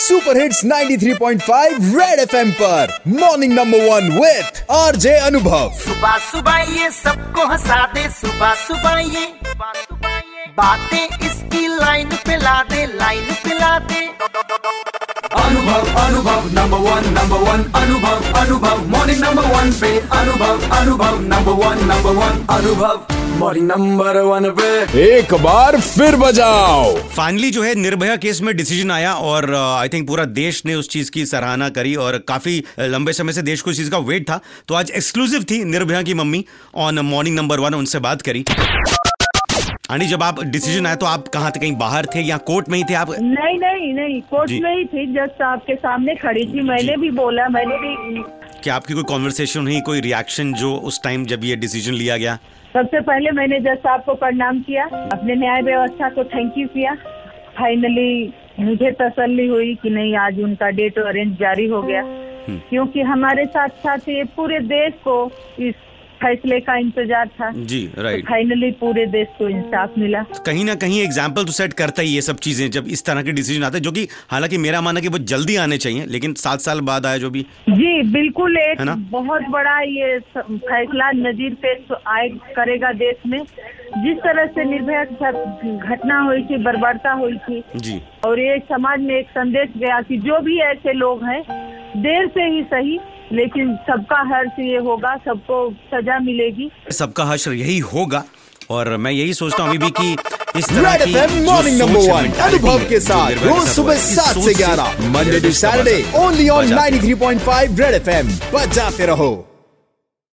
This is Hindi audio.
सुपर हिट्स 93.5 रेड एफएम पर। Morning number one with RJ Anubhav सुबह सुबह ये सबको हंसा दे सुबह सुबह ये बातें इसकी लाइन पे ला दे लाइन पे ला दे अनुभव अनुभव नंबर वन नंबर वन अनुभव अनुभव मॉर्निंग नंबर वन पे Anubhav Anubhav number one number one Anubhav morning number one पे। एक बार फिर बजाओ। फाइनली जो है निर्भया केस में डिसीज़न आया और आई थिंक पूरा देश ने उस चीज़ की सराहना करी और काफ़ी uh, लंबे समय से देश को इस चीज़ का वेट था। तो आज एक्सक्लूसिव थी निर्भया की mummy on morning number one उनसे बात करी। आंटी जब आप डिसीज़न आया तो आप कहाँ थे? कहीं बाहर थे या कोर्ट में ही थे आप? नहीं नहीं नहीं कोर्ट में ही थी जस्ट आपके सामने खड़ी थी। मैंने भी बोला मैंने भी क्या आपकी कोई कॉन्वर्सेशन हुई कोई रिएक्शन जो उस टाइम जब ये डिसीज़न लिया गया? सबसे पहले मैंने जस्ट आपको प्रणाम किया अपने न्याय व्यवस्था को थैंक यू किया। फाइनली मुझे तसल्ली हुई कि नहीं आज उनका डेट अरेंज जारी हो गया। क्योंकि हमारे साथ साथ ये पूरे देश को इस फैसले का इंतज़ार था। जी राइट तो फाइनली पूरे देश को इंसाफ मिला। कहीं ना कहीं एग्ज़ाम्पल तो सेट करता ही ये सब चीज़ें जब इस तरह के डिसीज़न आते हैं जो कि हालाँकि मेरा मानना कि वो जल्दी आने चाहिए लेकिन सात साल बाद आया जो भी। जी बिल्कुल एक है ना? बहुत बड़ा ये फैसला नजीर पेश आए करेगा देश में। जिस तरह से निर्भया घटना हुई थी बर्बरता हुई थी जी। और ये समाज में एक संदेश गया कि जो भी ऐसे लोग हैं देर से ही सही लेकिन सबका हर्ष ये होगा सबको सजा मिलेगी। सबका हर्ष यही होगा और मैं यही सोचता हूँ अभी भी कि इस तरह रेड की FM morning number one Anubhav के साथ रोज सुबह सात से ग्यारह Monday to Saturday only on nine three point five Red FM बजाते रहो।